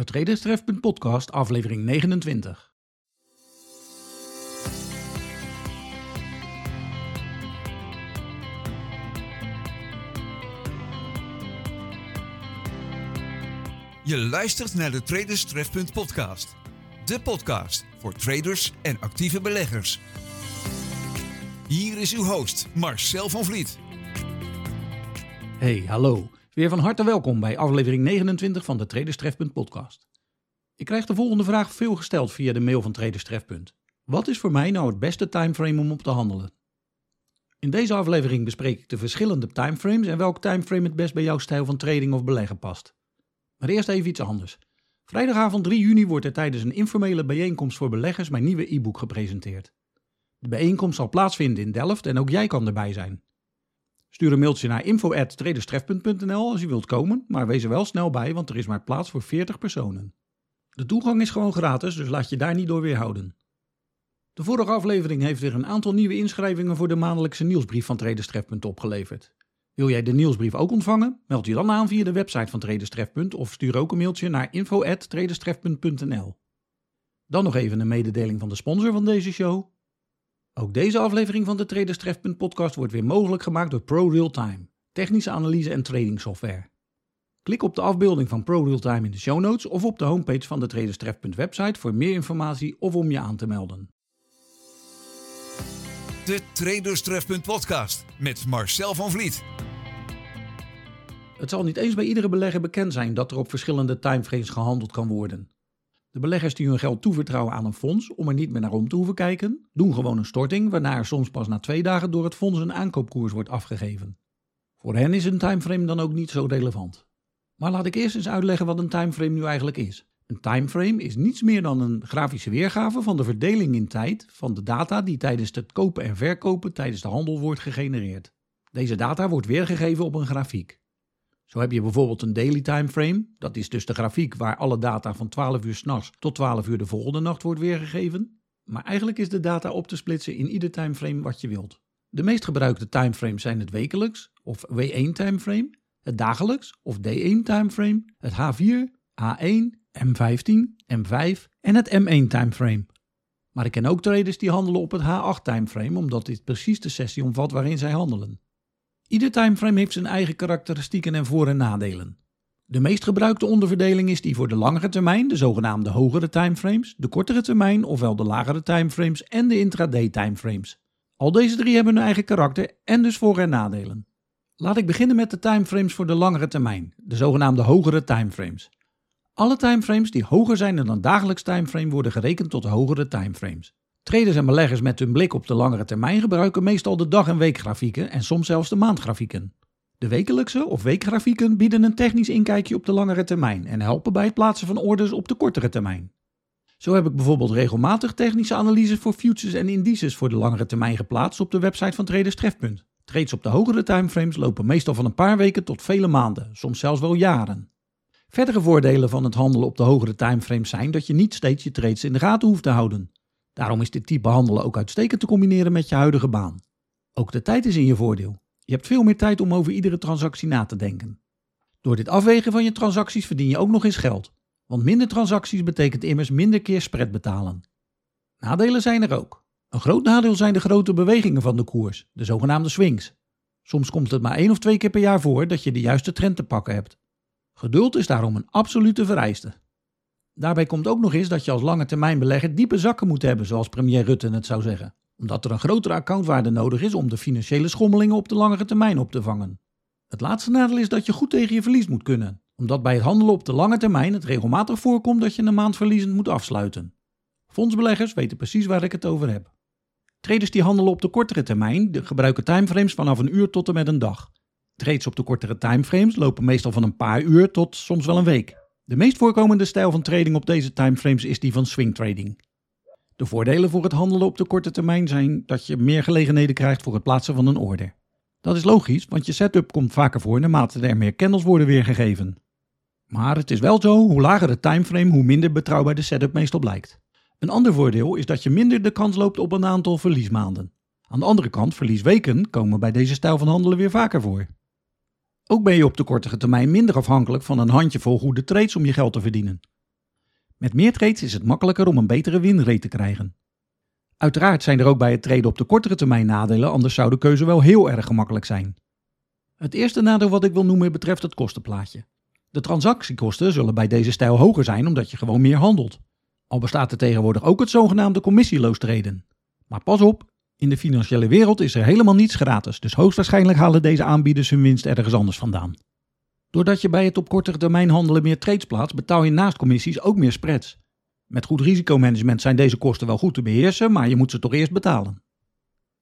De Traderstref podcast, aflevering 29. Je luistert naar de Traders Trefpunt podcast. De podcast voor traders en actieve beleggers. Hier is uw host Marcel van Vliet. Hey, hallo. Weer van harte welkom bij aflevering 29 van de Traderstref podcast. Ik krijg de volgende vraag veel gesteld via de mail van Traderstref. Wat is voor mij nou het beste timeframe om op te handelen? In deze aflevering bespreek ik de verschillende timeframes en welk timeframe het best bij jouw stijl van trading of beleggen past. Maar eerst even iets anders. Vrijdagavond 3 juni wordt er tijdens een informele bijeenkomst voor beleggers mijn nieuwe e-book gepresenteerd. De bijeenkomst zal plaatsvinden in Delft en ook jij kan erbij zijn. Stuur een mailtje naar info.traderstref.nl als je wilt komen, maar wees er wel snel bij, want er is maar plaats voor 40 personen. De toegang is gewoon gratis, dus laat je daar niet door weerhouden. De vorige aflevering heeft weer een aantal nieuwe inschrijvingen voor de maandelijkse nieuwsbrief van Traderstref opgeleverd. Wil jij de nieuwsbrief ook ontvangen? Meld je dan aan via de website van Traderstref of stuur ook een mailtje naar info.traderstref.nl. Dan nog even een mededeling van de sponsor van deze show. Ook deze aflevering van de Traderstref podcast wordt weer mogelijk gemaakt door ProRealTime, technische analyse en trading software. Klik op de afbeelding van ProRealTime in de show notes of op de homepage van de Traderstref website voor meer informatie of om je aan te melden. De Traders Trefpunt podcast met Marcel van Vliet. Het zal niet eens bij iedere belegger bekend zijn dat er op verschillende timeframes gehandeld kan worden. De beleggers die hun geld toevertrouwen aan een fonds om er niet meer naar om te hoeven kijken, doen gewoon een storting waarna er soms pas na twee dagen door het fonds een aankoopkoers wordt afgegeven. Voor hen is een timeframe dan ook niet zo relevant. Maar laat ik eerst eens uitleggen wat een timeframe nu eigenlijk is. Een timeframe is niets meer dan een grafische weergave van de verdeling in tijd van de data die tijdens het kopen en verkopen tijdens de handel wordt gegenereerd. Deze data wordt weergegeven op een grafiek. Zo heb je bijvoorbeeld een daily timeframe, dat is dus de grafiek waar alle data van 12 uur s'nachts tot 12 uur de volgende nacht wordt weergegeven. Maar eigenlijk is de data op te splitsen in ieder timeframe wat je wilt. De meest gebruikte timeframes zijn het wekelijks of W1 timeframe, het dagelijks of D1 timeframe, het H4, H1, M15, M5 en het M1 timeframe. Maar ik ken ook traders die handelen op het H8 timeframe, omdat dit precies de sessie omvat waarin zij handelen. Ieder timeframe heeft zijn eigen karakteristieken en voor- en nadelen. De meest gebruikte onderverdeling is die voor de langere termijn, de zogenaamde hogere timeframes, de kortere termijn, ofwel de lagere timeframes en de intraday timeframes. Al deze drie hebben hun eigen karakter en dus voor- en nadelen. Laat ik beginnen met de timeframes voor de langere termijn, de zogenaamde hogere timeframes. Alle timeframes die hoger zijn dan een dagelijks timeframe worden gerekend tot hogere timeframes. Traders en beleggers met hun blik op de langere termijn gebruiken meestal de dag- en weekgrafieken en soms zelfs de maandgrafieken. De wekelijkse of weekgrafieken bieden een technisch inkijkje op de langere termijn en helpen bij het plaatsen van orders op de kortere termijn. Zo heb ik bijvoorbeeld regelmatig technische analyses voor futures en indices voor de langere termijn geplaatst op de website van Traders Trefpunt. Trades op de hogere timeframes lopen meestal van een paar weken tot vele maanden, soms zelfs wel jaren. Verdere voordelen van het handelen op de hogere timeframes zijn dat je niet steeds je trades in de gaten hoeft te houden. Daarom is dit type handelen ook uitstekend te combineren met je huidige baan. Ook de tijd is in je voordeel. Je hebt veel meer tijd om over iedere transactie na te denken. Door dit afwegen van je transacties verdien je ook nog eens geld. Want minder transacties betekent immers minder keer spread betalen. Nadelen zijn er ook. Een groot nadeel zijn de grote bewegingen van de koers, de zogenaamde swings. Soms komt het maar één of twee keer per jaar voor dat je de juiste trend te pakken hebt. Geduld is daarom een absolute vereiste. Daarbij komt ook nog eens dat je als lange termijn belegger diepe zakken moet hebben, zoals premier Rutte het zou zeggen, omdat er een grotere accountwaarde nodig is om de financiële schommelingen op de langere termijn op te vangen. Het laatste nadeel is dat je goed tegen je verlies moet kunnen, omdat bij het handelen op de lange termijn het regelmatig voorkomt dat je een maand verliezend moet afsluiten. Fondsbeleggers weten precies waar ik het over heb. Traders die handelen op de kortere termijn gebruiken timeframes vanaf een uur tot en met een dag. Trades op de kortere timeframes lopen meestal van een paar uur tot soms wel een week. De meest voorkomende stijl van trading op deze timeframes is die van swing trading. De voordelen voor het handelen op de korte termijn zijn dat je meer gelegenheden krijgt voor het plaatsen van een order. Dat is logisch, want je setup komt vaker voor naarmate er meer candles worden weergegeven. Maar het is wel zo, hoe lager de timeframe, hoe minder betrouwbaar de setup meestal blijkt. Een ander voordeel is dat je minder de kans loopt op een aantal verliesmaanden. Aan de andere kant, verliesweken komen bij deze stijl van handelen weer vaker voor. Ook ben je op de kortere termijn minder afhankelijk van een handjevol goede trades om je geld te verdienen. Met meer trades is het makkelijker om een betere winrate te krijgen. Uiteraard zijn er ook bij het traden op de kortere termijn nadelen, anders zou de keuze wel heel erg gemakkelijk zijn. Het eerste nadeel wat ik wil noemen betreft het kostenplaatje. De transactiekosten zullen bij deze stijl hoger zijn omdat je gewoon meer handelt. Al bestaat er tegenwoordig ook het zogenaamde commissieloos traden. Maar pas op, in de financiële wereld is er helemaal niets gratis, dus hoogstwaarschijnlijk halen deze aanbieders hun winst ergens anders vandaan. Doordat je bij het op kortere termijn handelen meer trades plaatst, betaal je naast commissies ook meer spreads. Met goed risicomanagement zijn deze kosten wel goed te beheersen, maar je moet ze toch eerst betalen.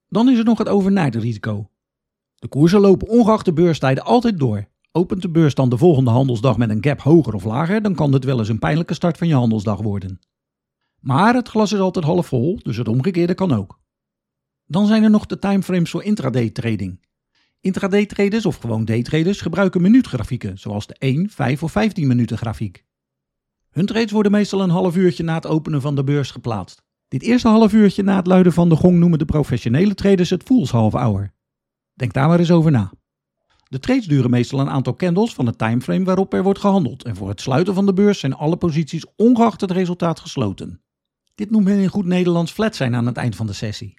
Dan is er nog het overnijdenrisico. De koersen lopen ongeacht de beurstijden altijd door. Opent de beurs dan de volgende handelsdag met een gap hoger of lager, dan kan dit wel eens een pijnlijke start van je handelsdag worden. Maar het glas is altijd half vol, dus het omgekeerde kan ook. Dan zijn er nog de timeframes voor intraday trading. Intraday traders of gewoon daytraders gebruiken minuutgrafieken, zoals de 1, 5 of 15 minuten grafiek. Hun trades worden meestal een half uurtje na het openen van de beurs geplaatst. Dit eerste half uurtje na het luiden van de gong noemen de professionele traders het Fools Half Hour. Denk daar maar eens over na. De trades duren meestal een aantal candles van het timeframe waarop er wordt gehandeld en voor het sluiten van de beurs zijn alle posities ongeacht het resultaat gesloten. Dit noemt men in goed Nederlands flat zijn aan het eind van de sessie.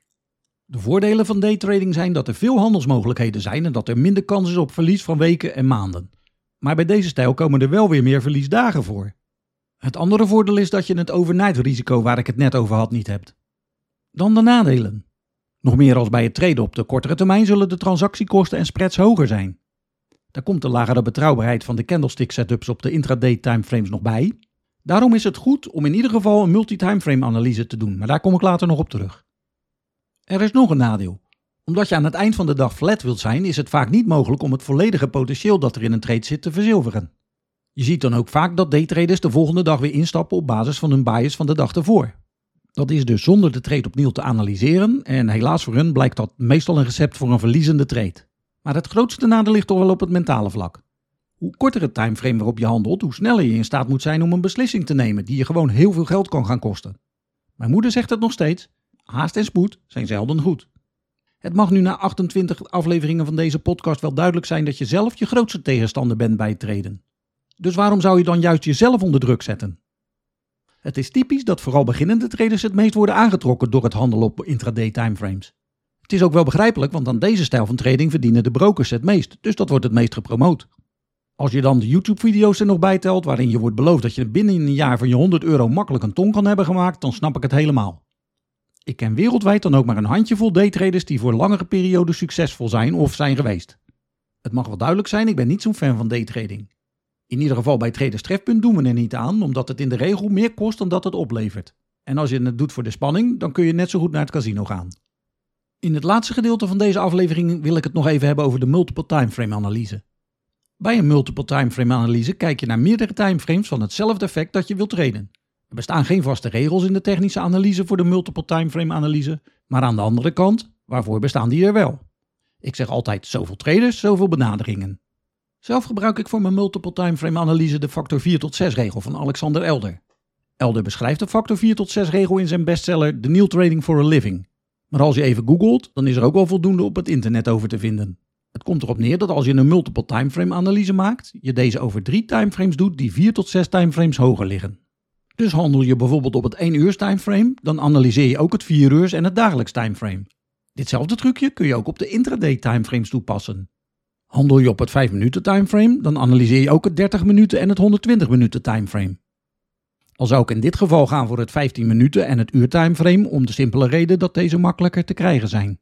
De voordelen van daytrading zijn dat er veel handelsmogelijkheden zijn en dat er minder kans is op verlies van weken en maanden. Maar bij deze stijl komen er wel weer meer verliesdagen voor. Het andere voordeel is dat je het overnight risico waar ik het net over had niet hebt. Dan de nadelen. Nog meer als bij het traden op de kortere termijn zullen de transactiekosten en spreads hoger zijn. Daar komt de lagere betrouwbaarheid van de candlestick setups op de intraday timeframes nog bij. Daarom is het goed om in ieder geval een multi-timeframe analyse te doen, maar daar kom ik later nog op terug. Er is nog een nadeel. Omdat je aan het eind van de dag flat wilt zijn, is het vaak niet mogelijk om het volledige potentieel dat er in een trade zit te verzilveren. Je ziet dan ook vaak dat daytraders de volgende dag weer instappen op basis van hun bias van de dag ervoor. Dat is dus zonder de trade opnieuw te analyseren en helaas voor hun blijkt dat meestal een recept voor een verliezende trade. Maar het grootste nadeel ligt toch wel op het mentale vlak. Hoe korter het timeframe waarop je handelt, hoe sneller je in staat moet zijn om een beslissing te nemen die je gewoon heel veel geld kan gaan kosten. Mijn moeder zegt het nog steeds: haast en spoed zijn zelden goed. Het mag nu na 28 afleveringen van deze podcast wel duidelijk zijn dat je zelf je grootste tegenstander bent bij het treden. Dus waarom zou je dan juist jezelf onder druk zetten? Het is typisch dat vooral beginnende traders het meest worden aangetrokken door het handelen op intraday timeframes. Het is ook wel begrijpelijk, want aan deze stijl van trading verdienen de brokers het meest, dus dat wordt het meest gepromoot. Als je dan de YouTube-video's er nog bij telt, waarin je wordt beloofd dat je binnen een jaar van je 100 euro makkelijk een ton kan hebben gemaakt, dan snap ik het helemaal. Ik ken wereldwijd dan ook maar een handjevol daytraders die voor langere perioden succesvol zijn of zijn geweest. Het mag wel duidelijk zijn, ik ben niet zo'n fan van daytrading. In ieder geval bij Traders Trefpunt doen we er niet aan, omdat het in de regel meer kost dan dat het oplevert. En als je het doet voor de spanning, dan kun je net zo goed naar het casino gaan. In het laatste gedeelte van deze aflevering wil ik het nog even hebben over de multiple timeframe analyse. Bij een multiple timeframe analyse kijk je naar meerdere timeframes van hetzelfde effect dat je wilt traden. Er bestaan geen vaste regels in de technische analyse voor de multiple timeframe analyse, maar aan de andere kant, waarvoor bestaan die er wel? Ik zeg altijd zoveel traders, zoveel benaderingen. Zelf gebruik ik voor mijn multiple timeframe analyse de factor 4 tot 6 regel van Alexander Elder. Elder beschrijft de factor 4 tot 6 regel in zijn bestseller The New Trading for a Living. Maar als je even googelt, dan is er ook wel voldoende op het internet over te vinden. Het komt erop neer dat als je een multiple timeframe analyse maakt, je deze over drie timeframes doet die 4 tot 6 timeframes hoger liggen. Dus handel je bijvoorbeeld op het 1 uur timeframe, dan analyseer je ook het 4 uur en het dagelijks timeframe. Ditzelfde trucje kun je ook op de intraday timeframes toepassen. Handel je op het 5 minuten timeframe, dan analyseer je ook het 30 minuten en het 120 minuten timeframe. Al zou ik in dit geval gaan voor het 15 minuten en het uur timeframe om de simpele reden dat deze makkelijker te krijgen zijn.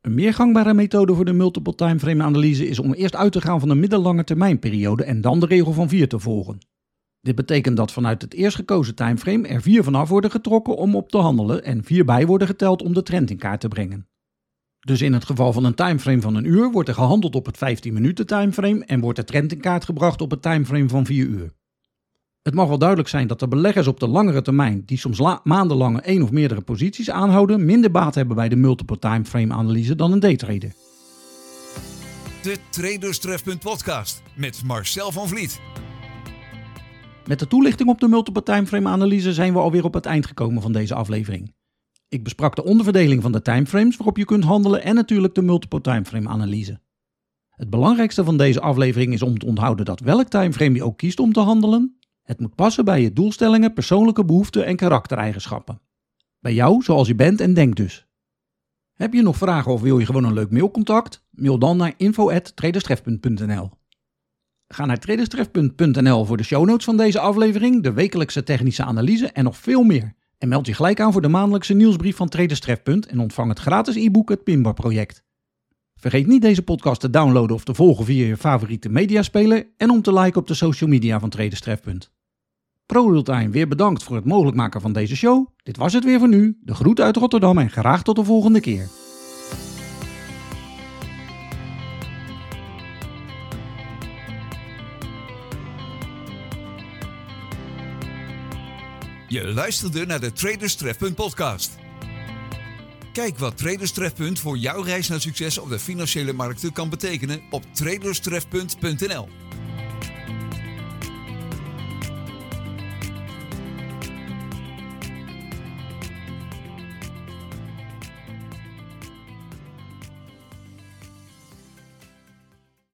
Een meer gangbare methode voor de multiple timeframe analyse is om eerst uit te gaan van een middellange termijnperiode en dan de regel van 4 te volgen. Dit betekent dat vanuit het eerst gekozen timeframe er 4 vanaf worden getrokken om op te handelen en 4 bij worden geteld om de trend in kaart te brengen. Dus in het geval van een timeframe van een uur wordt er gehandeld op het 15 minuten timeframe en wordt de trend in kaart gebracht op het timeframe van 4 uur. Het mag wel duidelijk zijn dat de beleggers op de langere termijn, die soms maandenlange één of meerdere posities aanhouden, minder baat hebben bij de multiple timeframe analyse dan een daytrader. De Traders Trefpunt podcast met Marcel van Vliet. Met de toelichting op de multiple timeframe analyse zijn we alweer op het eind gekomen van deze aflevering. Ik besprak de onderverdeling van de timeframes waarop je kunt handelen en natuurlijk de multiple timeframe analyse. Het belangrijkste van deze aflevering is om te onthouden dat welk timeframe je ook kiest om te handelen, Het moet passen bij je doelstellingen, persoonlijke behoeften en karaktereigenschappen. Bij jou zoals je bent en denkt dus. Heb je nog vragen of wil je gewoon een leuk mailcontact? Mail dan naar info.traderstref.nl Ga naar traderstref.nl voor de show notes van deze aflevering, de wekelijkse technische analyse en nog veel meer. En meld je gelijk aan voor de maandelijkse nieuwsbrief van Traderstref. en ontvang het gratis e-book Het Pinbar Project. Vergeet niet deze podcast te downloaden of te volgen via je favoriete mediaspeler en om te liken op de social media van Traderstref. ProRealtime weer bedankt voor het mogelijk maken van deze show. Dit was het weer voor nu. De groet uit Rotterdam en graag tot de volgende keer. Je luisterde naar de Traderstref podcast. Kijk wat Traderstref voor jouw reis naar succes op de financiële markten kan betekenen op traderstref.nl.